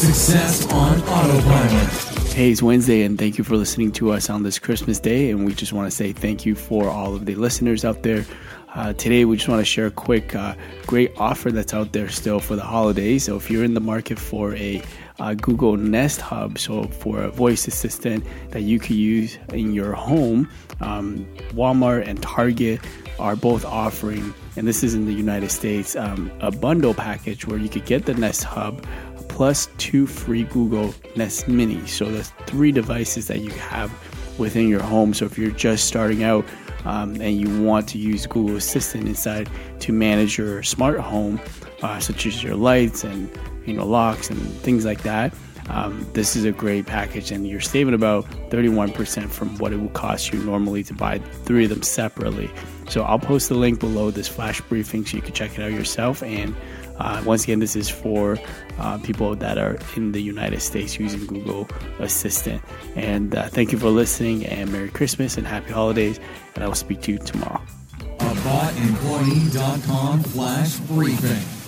Success on Autopilot. Hey, it's Wednesday, and thank you for listening to us on this Christmas day. And we just want to say thank you for all of the listeners out there. Uh, today, we just want to share a quick, uh, great offer that's out there still for the holidays. So, if you're in the market for a uh, Google Nest Hub, so for a voice assistant that you could use in your home, um, Walmart and Target are both offering, and this is in the United States, um, a bundle package where you could get the Nest Hub plus two free Google Nest Mini. So that's three devices that you have within your home. So if you're just starting out um, and you want to use Google Assistant inside to manage your smart home, uh, such as your lights and you know locks and things like that. Um, this is a great package, and you're saving about 31% from what it would cost you normally to buy three of them separately. So I'll post the link below this flash briefing so you can check it out yourself. And uh, once again, this is for uh, people that are in the United States using Google Assistant. And uh, thank you for listening, and Merry Christmas and Happy Holidays. And I will speak to you tomorrow. AboutEmployee.com flash briefing.